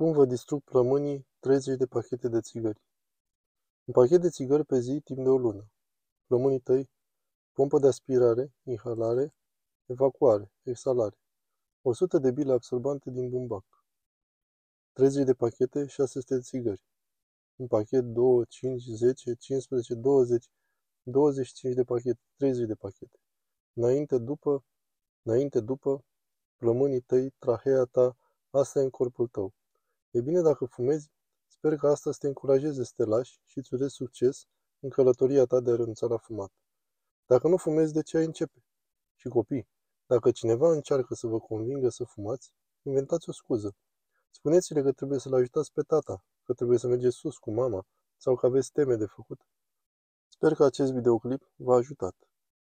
Cum vă distrug plămânii 30 de pachete de țigări? Un pachet de țigări pe zi timp de o lună. Plămânii tăi, pompă de aspirare, inhalare, evacuare, exhalare. 100 de bile absorbante din bumbac. 30 de pachete, 600 de țigări. Un pachet, 2, 5, 10, 15, 20, 25 de pachete, 30 de pachete. Înainte, după, înainte, după, plămânii tăi, trahea ta, asta e în corpul tău. E bine dacă fumezi, sper că asta să te încurajeze să te lași și îți urez succes în călătoria ta de a renunța la fumat. Dacă nu fumezi, de ce ai începe? Și copii, dacă cineva încearcă să vă convingă să fumați, inventați o scuză. Spuneți-le că trebuie să-l ajutați pe tata, că trebuie să mergeți sus cu mama sau că aveți teme de făcut. Sper că acest videoclip v-a ajutat.